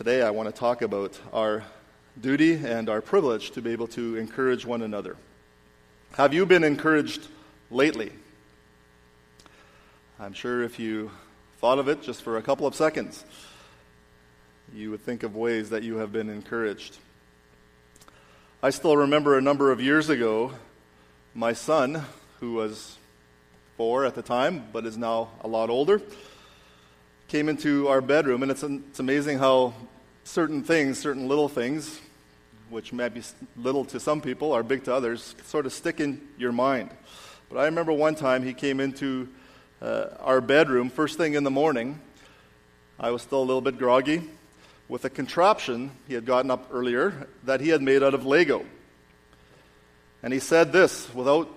today I want to talk about our duty and our privilege to be able to encourage one another. Have you been encouraged lately? I'm sure if you thought of it just for a couple of seconds, you would think of ways that you have been encouraged. I still remember a number of years ago, my son, who was four at the time, but is now a lot older, came into our bedroom, and it's, it's amazing how certain things, certain little things, which might be little to some people, are big to others, sort of stick in your mind. But I remember one time he came into uh, our bedroom first thing in the morning. I was still a little bit groggy with a contraption he had gotten up earlier that he had made out of Lego. And he said this without,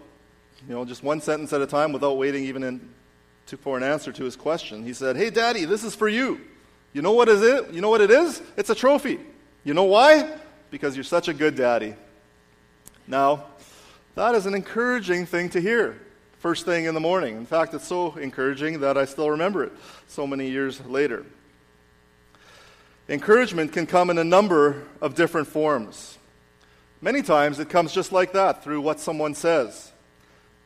you know, just one sentence at a time, without waiting even in, to, for an answer to his question. He said, Hey, Daddy, this is for you. You know what is it? You know what it is? It's a trophy. You know why? Because you're such a good daddy. Now, that is an encouraging thing to hear first thing in the morning. In fact, it's so encouraging that I still remember it so many years later. Encouragement can come in a number of different forms. Many times it comes just like that through what someone says.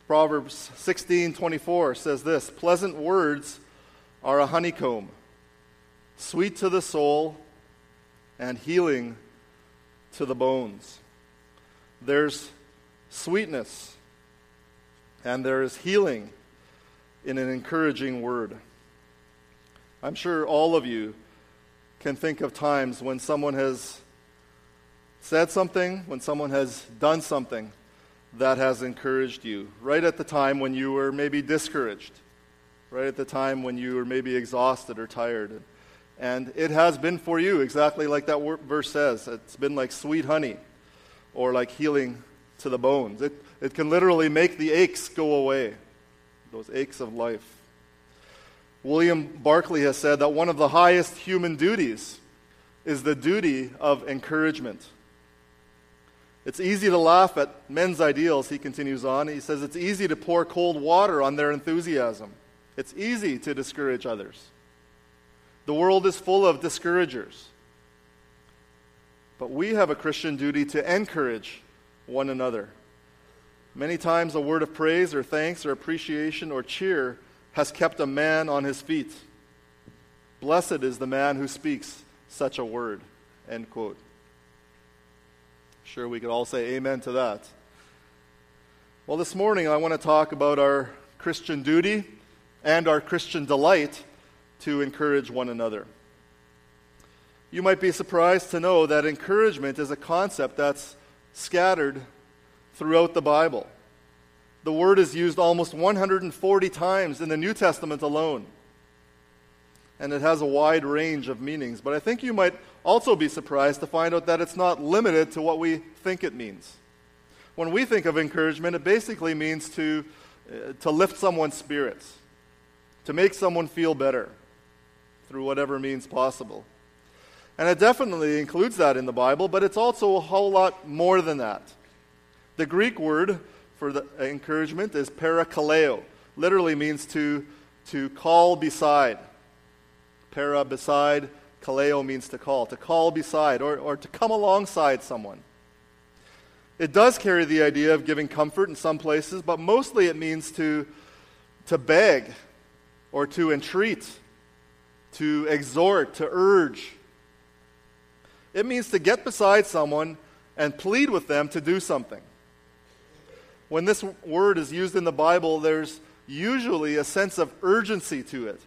Proverbs 16:24 says this, "Pleasant words are a honeycomb, sweet to the soul and healing to the bones." There's sweetness and there is healing in an encouraging word. I'm sure all of you can think of times when someone has said something, when someone has done something that has encouraged you, right at the time when you were maybe discouraged, right at the time when you were maybe exhausted or tired. And it has been for you, exactly like that verse says. It's been like sweet honey or like healing to the bones. It, it can literally make the aches go away, those aches of life. William Barclay has said that one of the highest human duties is the duty of encouragement. It's easy to laugh at men's ideals, he continues on. He says it's easy to pour cold water on their enthusiasm. It's easy to discourage others. The world is full of discouragers. But we have a Christian duty to encourage one another. Many times, a word of praise or thanks or appreciation or cheer has kept a man on his feet. Blessed is the man who speaks such a word. End quote. Sure, we could all say amen to that. Well, this morning I want to talk about our Christian duty and our Christian delight to encourage one another. You might be surprised to know that encouragement is a concept that's scattered throughout the Bible. The word is used almost 140 times in the New Testament alone. And it has a wide range of meanings. But I think you might also be surprised to find out that it's not limited to what we think it means. When we think of encouragement, it basically means to, uh, to lift someone's spirits, to make someone feel better through whatever means possible. And it definitely includes that in the Bible, but it's also a whole lot more than that. The Greek word for the encouragement is parakaleo. Literally means to, to call beside. Para beside, kaleo means to call, to call beside, or, or to come alongside someone. It does carry the idea of giving comfort in some places, but mostly it means to, to beg or to entreat, to exhort, to urge. It means to get beside someone and plead with them to do something. When this word is used in the Bible, there's usually a sense of urgency to it.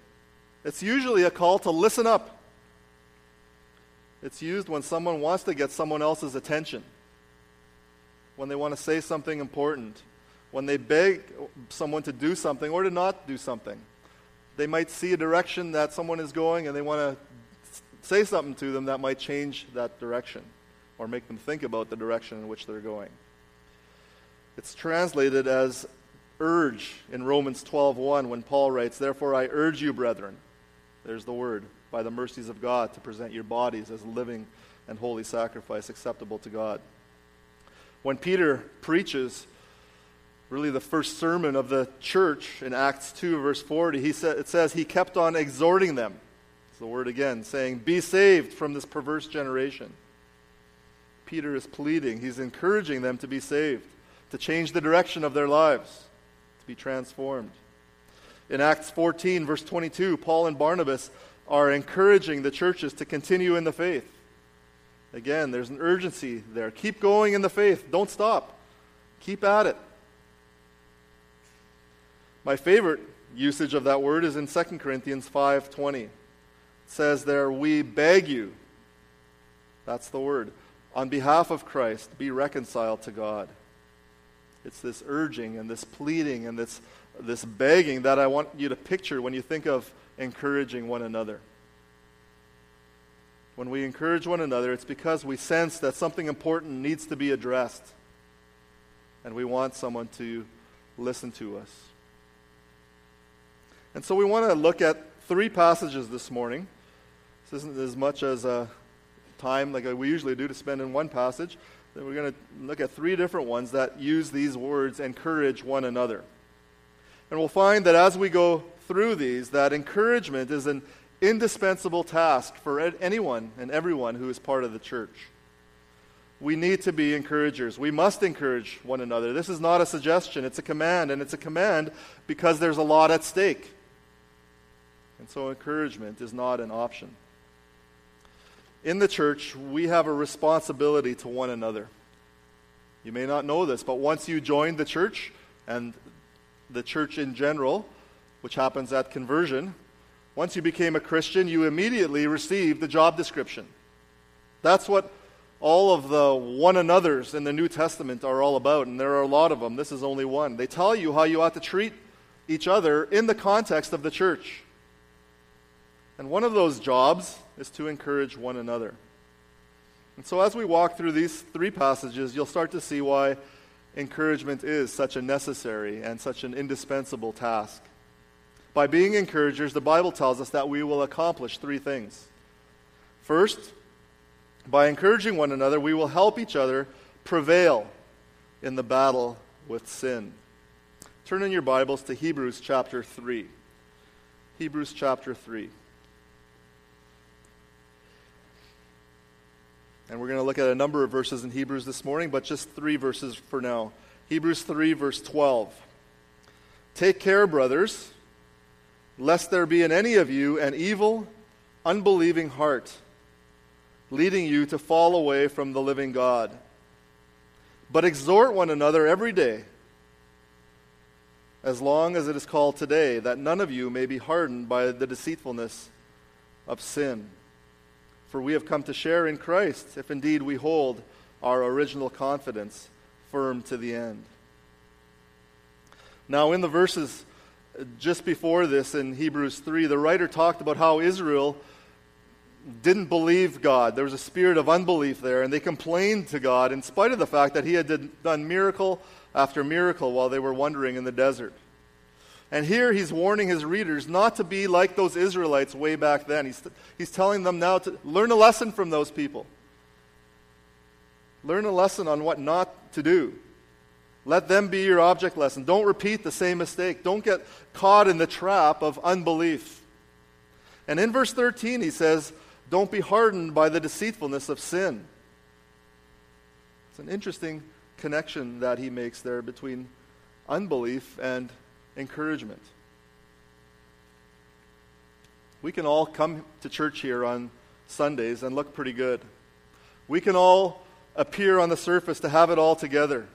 It's usually a call to listen up. It's used when someone wants to get someone else's attention, when they want to say something important, when they beg someone to do something or to not do something. They might see a direction that someone is going and they want to say something to them that might change that direction or make them think about the direction in which they're going. It's translated as urge in Romans 12:1 when Paul writes, "Therefore I urge you, brethren, there's the word, by the mercies of God to present your bodies as living and holy sacrifice acceptable to God." When Peter preaches really the first sermon of the church in Acts 2 verse 40, he sa- it says he kept on exhorting them. It's the word again, saying, Be saved from this perverse generation. Peter is pleading, he's encouraging them to be saved, to change the direction of their lives, to be transformed. In Acts 14, verse 22, Paul and Barnabas are encouraging the churches to continue in the faith. Again, there's an urgency there. Keep going in the faith. Don't stop. Keep at it. My favorite usage of that word is in 2 Corinthians 5:20. It says there, "We beg you." That's the word. On behalf of Christ, be reconciled to God. It's this urging and this pleading and this this begging that I want you to picture when you think of encouraging one another. When we encourage one another, it's because we sense that something important needs to be addressed. And we want someone to listen to us. And so we want to look at three passages this morning. This isn't as much as a time like we usually do to spend in one passage. Then we're going to look at three different ones that use these words encourage one another. And we'll find that as we go through these, that encouragement is an indispensable task for anyone and everyone who is part of the church. We need to be encouragers. We must encourage one another. This is not a suggestion, it's a command, and it's a command because there's a lot at stake. And so encouragement is not an option. In the church, we have a responsibility to one another. You may not know this, but once you join the church, and the church in general, which happens at conversion, once you became a Christian, you immediately received the job description. That's what all of the one another's in the New Testament are all about, and there are a lot of them. This is only one. They tell you how you ought to treat each other in the context of the church. And one of those jobs is to encourage one another. And so, as we walk through these three passages, you'll start to see why encouragement is such a necessary and such an indispensable task. By being encouragers, the Bible tells us that we will accomplish three things. First, by encouraging one another, we will help each other prevail in the battle with sin. Turn in your Bibles to Hebrews chapter 3. Hebrews chapter 3. And we're going to look at a number of verses in Hebrews this morning, but just three verses for now. Hebrews 3, verse 12. Take care, brothers, lest there be in any of you an evil, unbelieving heart, leading you to fall away from the living God. But exhort one another every day, as long as it is called today, that none of you may be hardened by the deceitfulness of sin. For we have come to share in Christ, if indeed we hold our original confidence firm to the end. Now, in the verses just before this in Hebrews 3, the writer talked about how Israel didn't believe God. There was a spirit of unbelief there, and they complained to God in spite of the fact that He had done miracle after miracle while they were wandering in the desert. And here he's warning his readers not to be like those Israelites way back then. He's, he's telling them now to learn a lesson from those people. Learn a lesson on what not to do. Let them be your object lesson. Don't repeat the same mistake. Don't get caught in the trap of unbelief. And in verse 13, he says, Don't be hardened by the deceitfulness of sin. It's an interesting connection that he makes there between unbelief and encouragement. We can all come to church here on Sundays and look pretty good. We can all appear on the surface to have it all together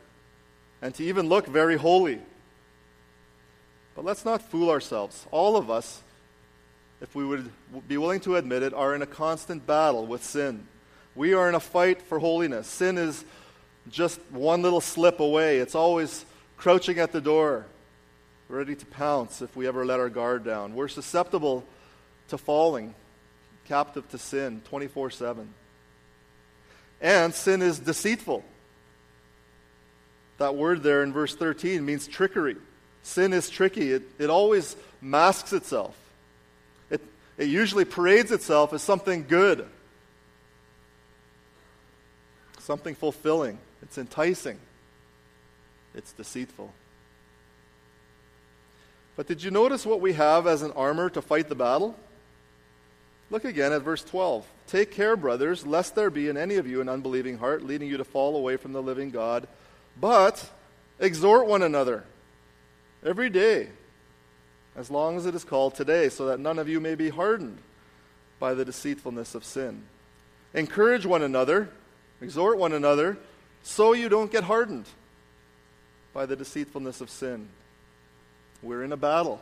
and to even look very holy. But let's not fool ourselves. All of us, if we would be willing to admit it, are in a constant battle with sin. We are in a fight for holiness. Sin is just one little slip away, it's always crouching at the door ready to pounce if we ever let our guard down. We're susceptible to falling, captive to sin 24 7. And sin is deceitful. That word there in verse 13 means trickery. Sin is tricky, it, it always masks itself. It, it usually parades itself as something good, something fulfilling. It's enticing, it's deceitful. But did you notice what we have as an armor to fight the battle? Look again at verse 12. Take care, brothers, lest there be in any of you an unbelieving heart, leading you to fall away from the living God. But exhort one another every day, as long as it is called today, so that none of you may be hardened by the deceitfulness of sin. Encourage one another, exhort one another, so you don't get hardened by the deceitfulness of sin. We're in a battle.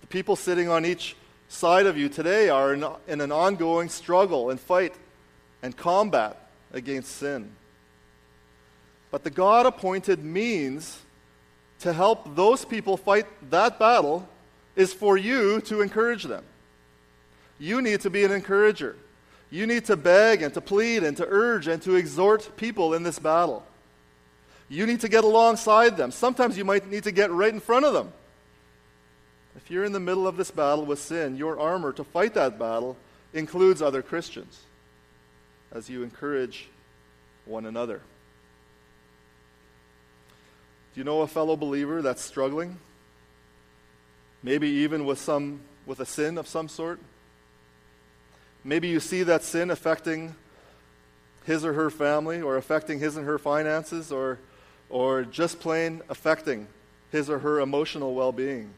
The people sitting on each side of you today are in, in an ongoing struggle and fight and combat against sin. But the God appointed means to help those people fight that battle is for you to encourage them. You need to be an encourager. You need to beg and to plead and to urge and to exhort people in this battle. You need to get alongside them. Sometimes you might need to get right in front of them if you're in the middle of this battle with sin, your armor to fight that battle includes other Christians as you encourage one another. Do you know a fellow believer that's struggling? Maybe even with some with a sin of some sort? Maybe you see that sin affecting his or her family or affecting his and her finances or or just plain affecting his or her emotional well-being.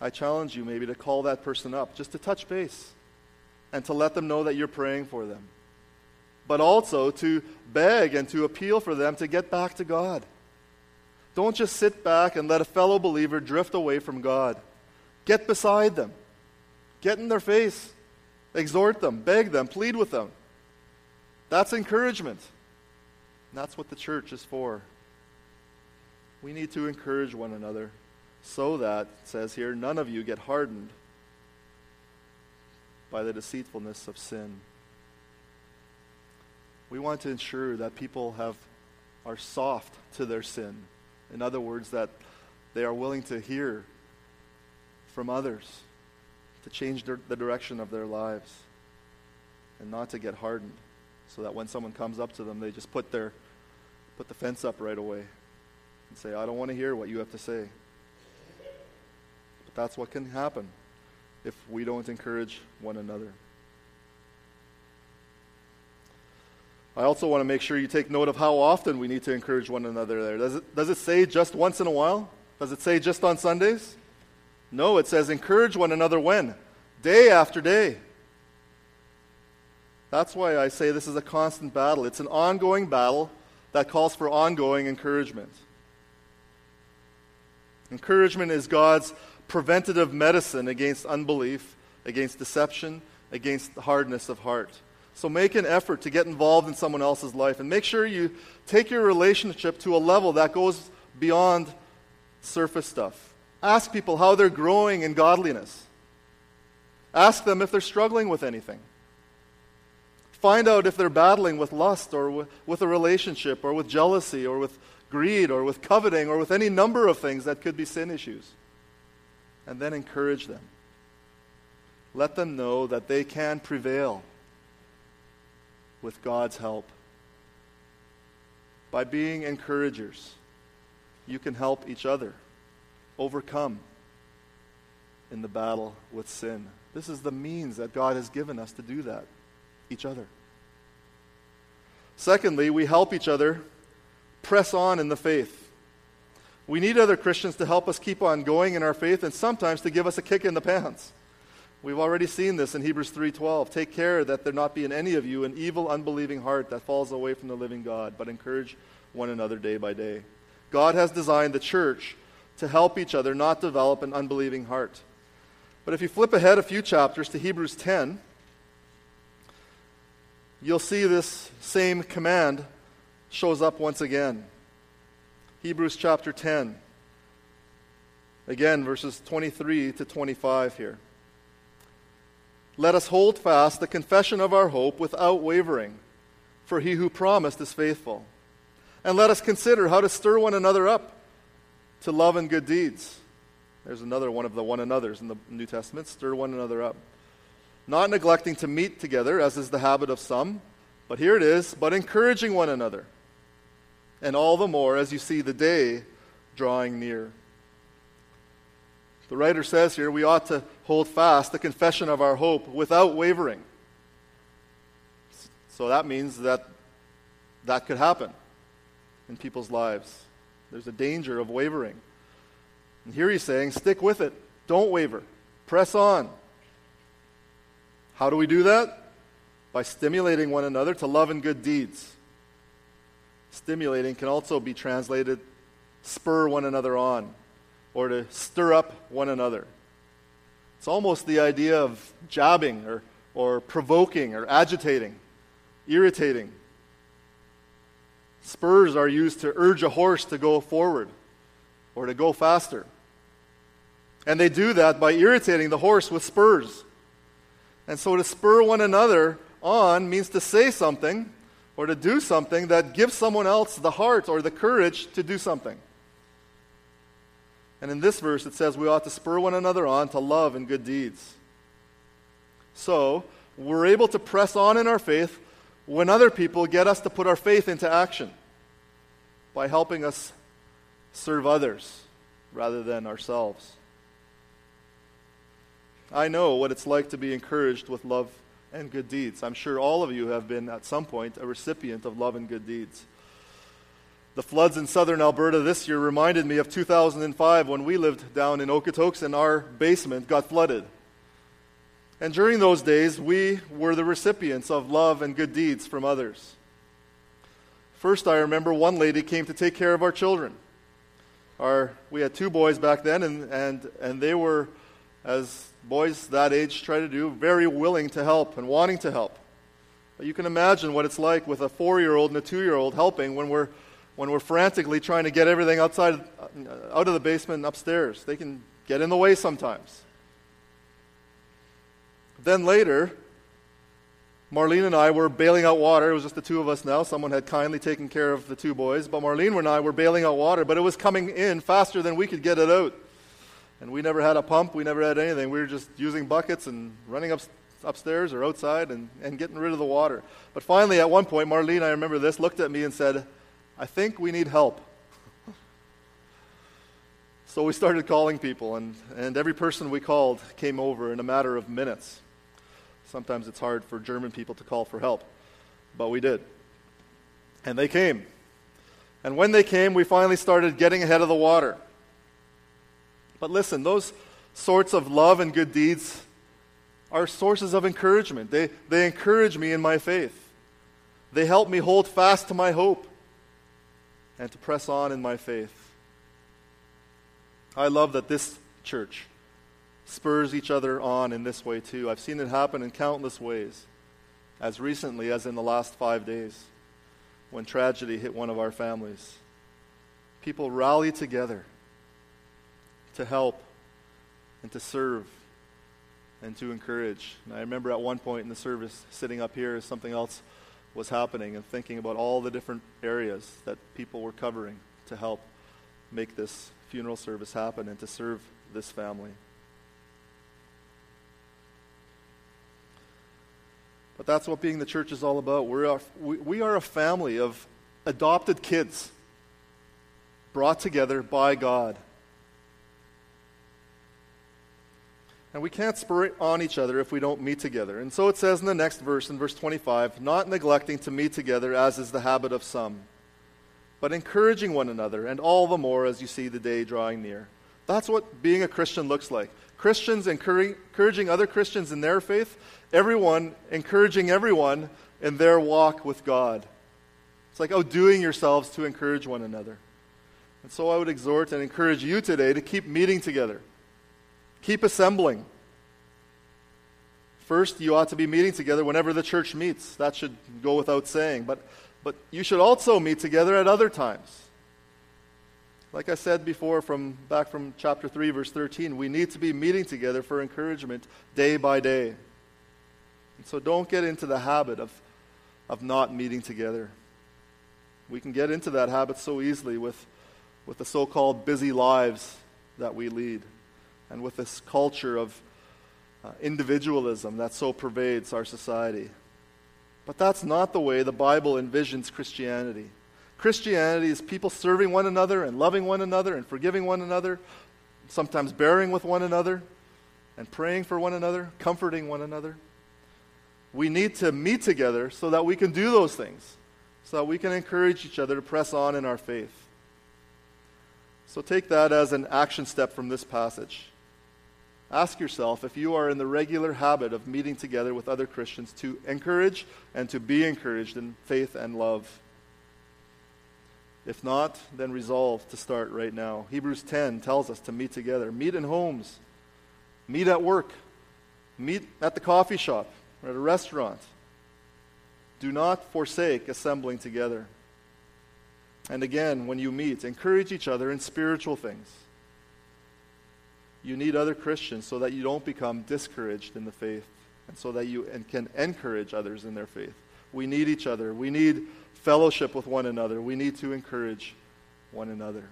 I challenge you maybe to call that person up, just to touch base, and to let them know that you're praying for them. But also to beg and to appeal for them to get back to God. Don't just sit back and let a fellow believer drift away from God. Get beside them, get in their face, exhort them, beg them, plead with them. That's encouragement. That's what the church is for. We need to encourage one another so that, says here, none of you get hardened by the deceitfulness of sin. We want to ensure that people have, are soft to their sin. In other words, that they are willing to hear from others to change the direction of their lives and not to get hardened so that when someone comes up to them they just put their put the fence up right away and say i don't want to hear what you have to say But that's what can happen if we don't encourage one another. I also want to make sure you take note of how often we need to encourage one another there. Does it, does it say just once in a while? Does it say just on Sundays? No, it says encourage one another when? Day after day. That's why I say this is a constant battle. It's an ongoing battle that calls for ongoing encouragement. Encouragement is God's preventative medicine against unbelief, against deception, against hardness of heart. So make an effort to get involved in someone else's life and make sure you take your relationship to a level that goes beyond surface stuff. Ask people how they're growing in godliness. Ask them if they're struggling with anything. Find out if they're battling with lust or with, with a relationship or with jealousy or with greed or with coveting or with any number of things that could be sin issues and then encourage them. Let them know that they can prevail with God's help. By being encouragers, you can help each other overcome in the battle with sin. This is the means that God has given us to do that, each other. Secondly, we help each other press on in the faith. We need other Christians to help us keep on going in our faith and sometimes to give us a kick in the pants. We've already seen this in Hebrews 3:12. Take care that there not be in any of you an evil unbelieving heart that falls away from the living God, but encourage one another day by day. God has designed the church to help each other not develop an unbelieving heart. But if you flip ahead a few chapters to Hebrews 10, you'll see this same command shows up once again. Hebrews chapter 10. Again, verses 23 to 25 here. Let us hold fast the confession of our hope without wavering, for he who promised is faithful. And let us consider how to stir one another up to love and good deeds. There's another one of the one another's in the New Testament. Stir one another up. Not neglecting to meet together, as is the habit of some, but here it is, but encouraging one another and all the more as you see the day drawing near. The writer says here we ought to hold fast the confession of our hope without wavering. So that means that that could happen in people's lives. There's a danger of wavering. And here he's saying, stick with it. Don't waver. Press on. How do we do that? By stimulating one another to love and good deeds. Stimulating can also be translated spur one another on or to stir up one another. It's almost the idea of jabbing or, or provoking or agitating, irritating. Spurs are used to urge a horse to go forward or to go faster. And they do that by irritating the horse with spurs. And so to spur one another on means to say something or to do something that gives someone else the heart or the courage to do something. And in this verse, it says we ought to spur one another on to love and good deeds. So, we're able to press on in our faith when other people get us to put our faith into action by helping us serve others rather than ourselves. I know what it's like to be encouraged with love and good deeds. I'm sure all of you have been, at some point, a recipient of love and good deeds. The floods in southern Alberta this year reminded me of 2005 when we lived down in Okotoks and our basement got flooded. And during those days, we were the recipients of love and good deeds from others. First, I remember one lady came to take care of our children. Our, we had two boys back then, and, and, and they were, as boys that age try to do, very willing to help and wanting to help. But you can imagine what it's like with a four year old and a two year old helping when we're when we're frantically trying to get everything outside, uh, out of the basement and upstairs. They can get in the way sometimes. Then later, Marlene and I were bailing out water. It was just the two of us now. Someone had kindly taken care of the two boys. But Marlene and I were bailing out water, but it was coming in faster than we could get it out. And we never had a pump, we never had anything. We were just using buckets and running up, upstairs or outside and, and getting rid of the water. But finally, at one point, Marlene, I remember this, looked at me and said, I think we need help. so we started calling people, and, and every person we called came over in a matter of minutes. Sometimes it's hard for German people to call for help, but we did. And they came. And when they came, we finally started getting ahead of the water. But listen, those sorts of love and good deeds are sources of encouragement. They, they encourage me in my faith, they help me hold fast to my hope and to press on in my faith. I love that this church spurs each other on in this way too. I've seen it happen in countless ways, as recently as in the last five days when tragedy hit one of our families. People rally together to help and to serve and to encourage. And I remember at one point in the service, sitting up here, as something else was happening and thinking about all the different areas that people were covering to help make this funeral service happen and to serve this family. But that's what being the church is all about. We're a, we, we are a family of adopted kids brought together by God. And we can't spur on each other if we don't meet together. And so it says in the next verse, in verse 25, not neglecting to meet together as is the habit of some, but encouraging one another, and all the more as you see the day drawing near. That's what being a Christian looks like. Christians encouraging other Christians in their faith, everyone encouraging everyone in their walk with God. It's like outdoing yourselves to encourage one another. And so I would exhort and encourage you today to keep meeting together Keep assembling. First, you ought to be meeting together whenever the church meets. That should go without saying. But, but you should also meet together at other times. Like I said before, from back from chapter 3, verse 13, we need to be meeting together for encouragement day by day. And so don't get into the habit of, of not meeting together. We can get into that habit so easily with, with the so called busy lives that we lead and with this culture of uh, individualism that so pervades our society. But that's not the way the Bible envisions Christianity. Christianity is people serving one another and loving one another and forgiving one another, sometimes bearing with one another and praying for one another, comforting one another. We need to meet together so that we can do those things, so that we can encourage each other to press on in our faith. So take that as an action step from this passage. Ask yourself if you are in the regular habit of meeting together with other Christians to encourage and to be encouraged in faith and love. If not, then resolve to start right now. Hebrews 10 tells us to meet together. Meet in homes, meet at work, meet at the coffee shop or at a restaurant. Do not forsake assembling together. And again, when you meet, encourage each other in spiritual things. You need other Christians so that you don't become discouraged in the faith and so that you can encourage others in their faith. We need each other. We need fellowship with one another. We need to encourage one another.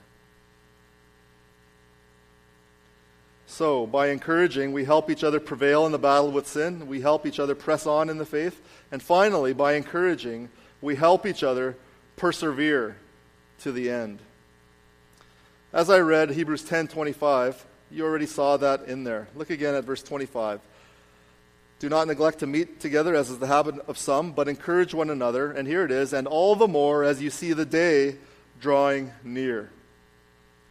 So, by encouraging, we help each other prevail in the battle with sin. We help each other press on in the faith. And finally, by encouraging, we help each other persevere to the end. As I read Hebrews 10:25, you already saw that in there. Look again at verse 25. Do not neglect to meet together, as is the habit of some, but encourage one another. And here it is, and all the more as you see the day drawing near.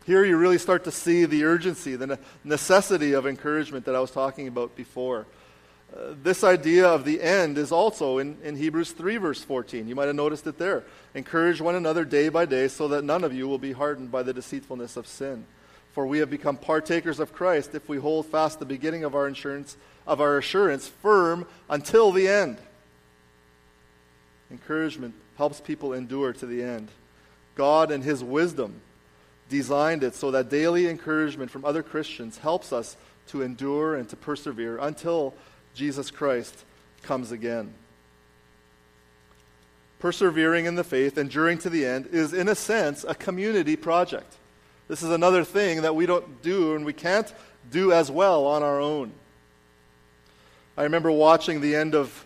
Here you really start to see the urgency, the necessity of encouragement that I was talking about before. Uh, this idea of the end is also in, in Hebrews 3, verse 14. You might have noticed it there. Encourage one another day by day, so that none of you will be hardened by the deceitfulness of sin. For we have become partakers of Christ if we hold fast the beginning of our insurance of our assurance firm until the end. Encouragement helps people endure to the end. God, in His wisdom, designed it so that daily encouragement from other Christians helps us to endure and to persevere until Jesus Christ comes again. Persevering in the faith, enduring to the end, is in a sense a community project. This is another thing that we don't do and we can't do as well on our own. I remember watching the end of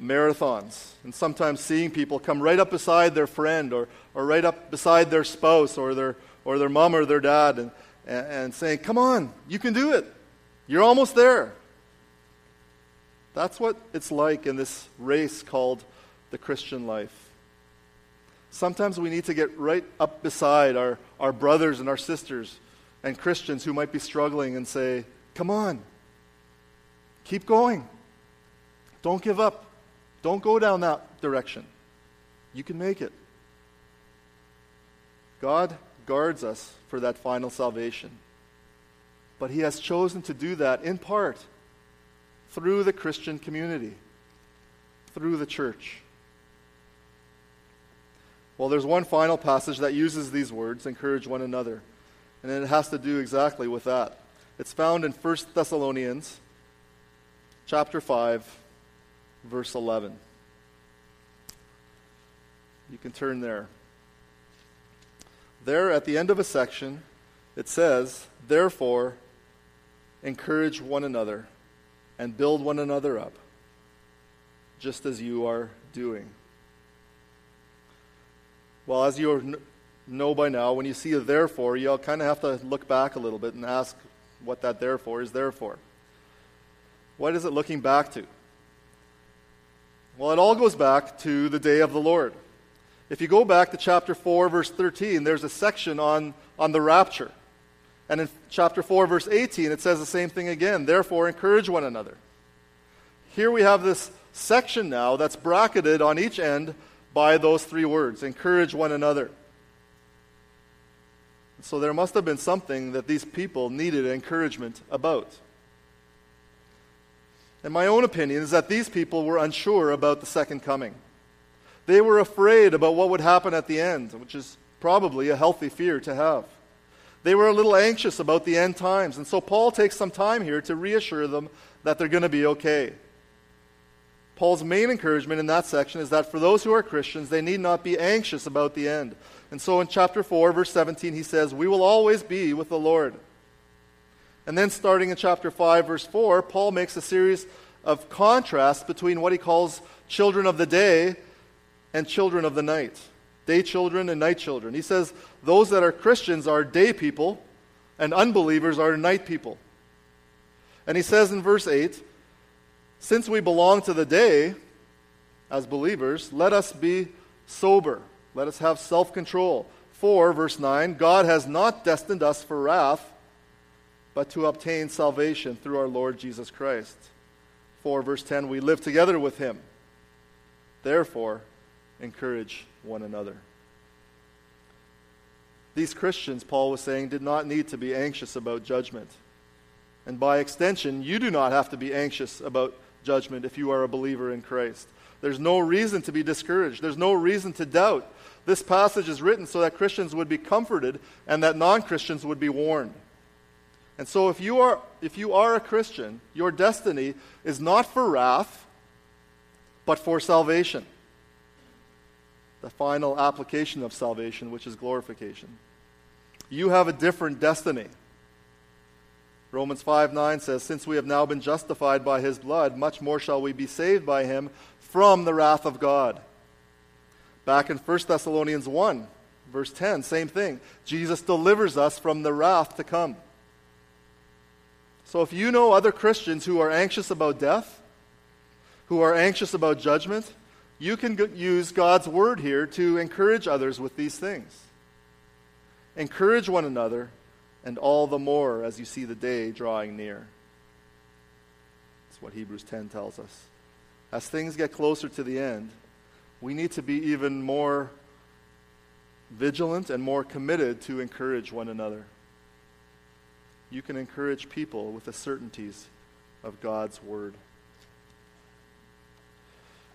marathons and sometimes seeing people come right up beside their friend or, or right up beside their spouse or their, or their mom or their dad and, and, and saying, Come on, you can do it. You're almost there. That's what it's like in this race called the Christian life. Sometimes we need to get right up beside our, our brothers and our sisters and Christians who might be struggling and say, Come on, Keep going. Don't give up. Don't go down that direction. You can make it. God guards us for that final salvation. But He has chosen to do that in part through the Christian community, through the church. Well, there's one final passage that uses these words encourage one another. And it has to do exactly with that. It's found in 1 Thessalonians chapter 5, verse 11. You can turn there. There, at the end of a section, it says, Therefore, encourage one another and build one another up, just as you are doing. Well, as you know by now, when you see a therefore, you'll kind of have to look back a little bit and ask what that therefore is there for. What is it looking back to? Well, it all goes back to the day of the Lord. If you go back to chapter 4, verse 13, there's a section on, on the rapture. And in chapter 4, verse 18, it says the same thing again. Therefore, encourage one another. Here we have this section now that's bracketed on each end by those three words encourage one another. So there must have been something that these people needed encouragement about. And my own opinion is that these people were unsure about the second coming. They were afraid about what would happen at the end, which is probably a healthy fear to have. They were a little anxious about the end times, and so Paul takes some time here to reassure them that they're going to be okay. Paul's main encouragement in that section is that for those who are Christians, they need not be anxious about the end. And so in chapter 4, verse 17, he says, We will always be with the Lord. And then, starting in chapter 5, verse 4, Paul makes a series of contrasts between what he calls children of the day and children of the night. Day children and night children. He says those that are Christians are day people, and unbelievers are night people. And he says in verse 8, since we belong to the day as believers, let us be sober. Let us have self control. For, verse 9, God has not destined us for wrath, but to obtain salvation through our Lord Jesus Christ. For, verse 10, we live together with him. Therefore, encourage one another. These Christians, Paul was saying, did not need to be anxious about judgment. And by extension, you do not have to be anxious about judgment if you are a believer in Christ. There's no reason to be discouraged. There's no reason to doubt. This passage is written so that Christians would be comforted and that non Christians would be warned. And so, if you, are, if you are a Christian, your destiny is not for wrath, but for salvation. The final application of salvation, which is glorification. You have a different destiny. Romans 5 9 says, Since we have now been justified by his blood, much more shall we be saved by him from the wrath of God. Back in 1 Thessalonians 1, verse 10, same thing. Jesus delivers us from the wrath to come. So if you know other Christians who are anxious about death, who are anxious about judgment, you can use God's word here to encourage others with these things. Encourage one another, and all the more as you see the day drawing near. That's what Hebrews 10 tells us as things get closer to the end, we need to be even more vigilant and more committed to encourage one another. You can encourage people with the certainties of God's Word.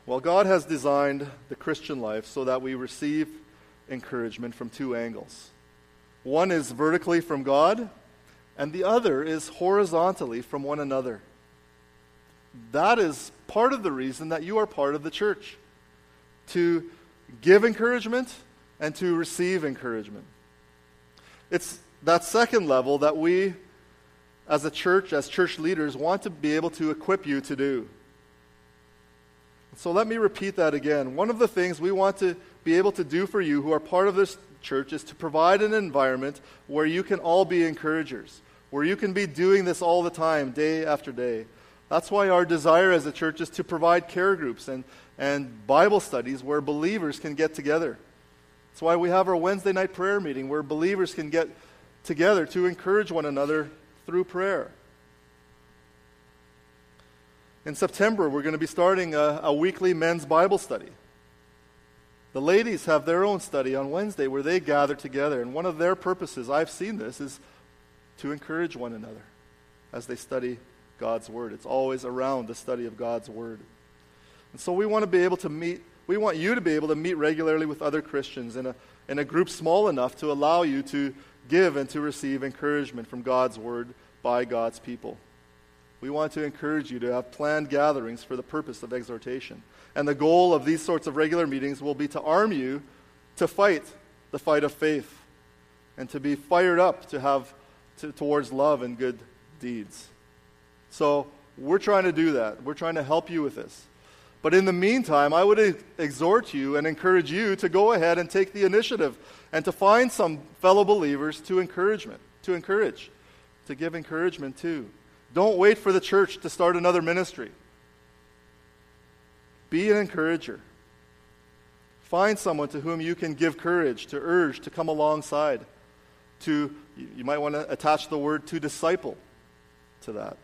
Well, God has designed the Christian life so that we receive encouragement from two angles. One is vertically from God, and the other is horizontally from one another. That is part of the reason that you are part of the church to give encouragement and to receive encouragement. It's that second level that we, as a church, as church leaders, want to be able to equip you to do. So let me repeat that again. One of the things we want to be able to do for you who are part of this church is to provide an environment where you can all be encouragers, where you can be doing this all the time, day after day. That's why our desire as a church is to provide care groups and, and Bible studies where believers can get together. That's why we have our Wednesday night prayer meeting where believers can get together to encourage one another through prayer. In September, we're going to be starting a, a weekly men's Bible study. The ladies have their own study on Wednesday where they gather together, and one of their purposes, I've seen this, is to encourage one another as they study God's Word. It's always around the study of God's Word. And so we want to be able to meet, we want you to be able to meet regularly with other Christians in a, in a group small enough to allow you to give and to receive encouragement from God's Word by God's people. We want to encourage you to have planned gatherings for the purpose of exhortation. And the goal of these sorts of regular meetings will be to arm you to fight the fight of faith and to be fired up to have to, towards love and good deeds. So we're trying to do that. We're trying to help you with this. But in the meantime, I would exhort you and encourage you to go ahead and take the initiative and to find some fellow believers to encouragement, to encourage, to give encouragement to. Don't wait for the church to start another ministry. Be an encourager. Find someone to whom you can give courage, to urge, to come alongside. To you might want to attach the word to disciple to that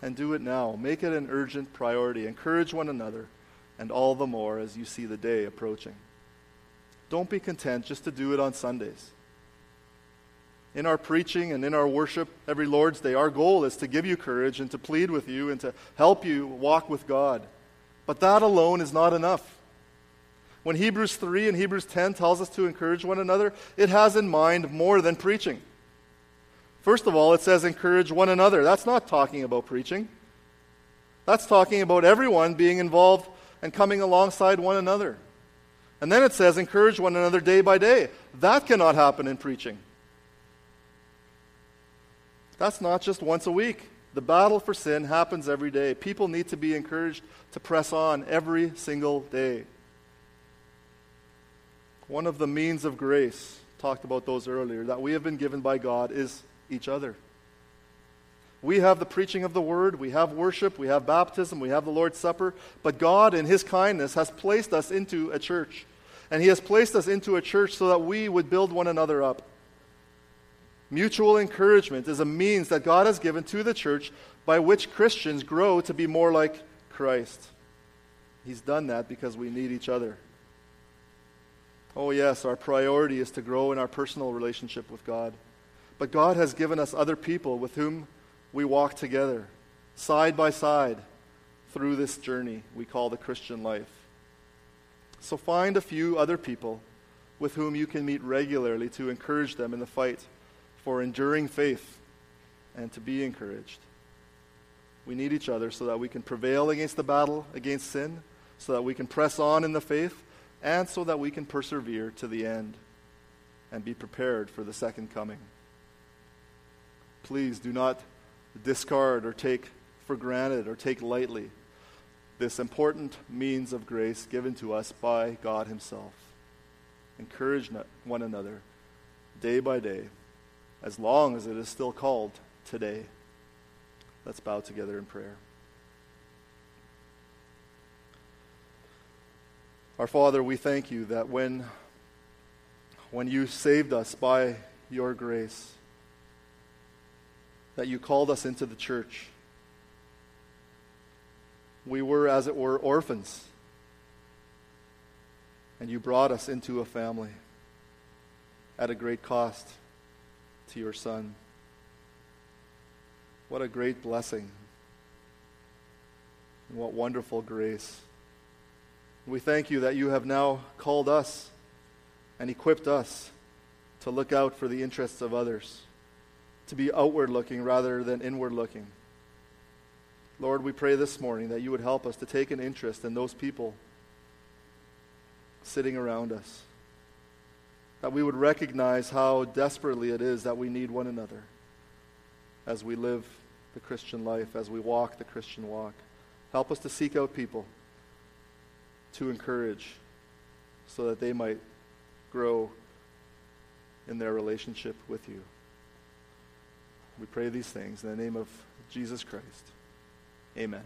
and do it now. Make it an urgent priority. Encourage one another, and all the more as you see the day approaching. Don't be content just to do it on Sundays. In our preaching and in our worship every Lord's Day, our goal is to give you courage and to plead with you and to help you walk with God. But that alone is not enough. When Hebrews 3 and Hebrews 10 tells us to encourage one another, it has in mind more than preaching. First of all, it says encourage one another. That's not talking about preaching. That's talking about everyone being involved and coming alongside one another. And then it says encourage one another day by day. That cannot happen in preaching. That's not just once a week. The battle for sin happens every day. People need to be encouraged to press on every single day. One of the means of grace talked about those earlier, that we have been given by God is each other. We have the preaching of the word, we have worship, we have baptism, we have the Lord's Supper, but God, in His kindness, has placed us into a church. And He has placed us into a church so that we would build one another up. Mutual encouragement is a means that God has given to the church by which Christians grow to be more like Christ. He's done that because we need each other. Oh, yes, our priority is to grow in our personal relationship with God. But God has given us other people with whom we walk together, side by side, through this journey we call the Christian life. So find a few other people with whom you can meet regularly to encourage them in the fight for enduring faith and to be encouraged. We need each other so that we can prevail against the battle against sin, so that we can press on in the faith, and so that we can persevere to the end and be prepared for the second coming. Please do not discard or take for granted or take lightly this important means of grace given to us by God Himself. Encourage one another day by day, as long as it is still called today. Let's bow together in prayer. Our Father, we thank you that when, when you saved us by your grace, that you called us into the church, we were, as it were, orphans. And you brought us into a family at a great cost to your Son. What a great blessing. And what wonderful grace. We thank you that you have now called us and equipped us to look out for the interests of others, to be outward looking rather than inward looking. Lord, we pray this morning that you would help us to take an interest in those people sitting around us, that we would recognize how desperately it is that we need one another as we live the Christian life, as we walk the Christian walk. Help us to seek out people to encourage so that they might grow in their relationship with you. We pray these things in the name of Jesus Christ. Amen.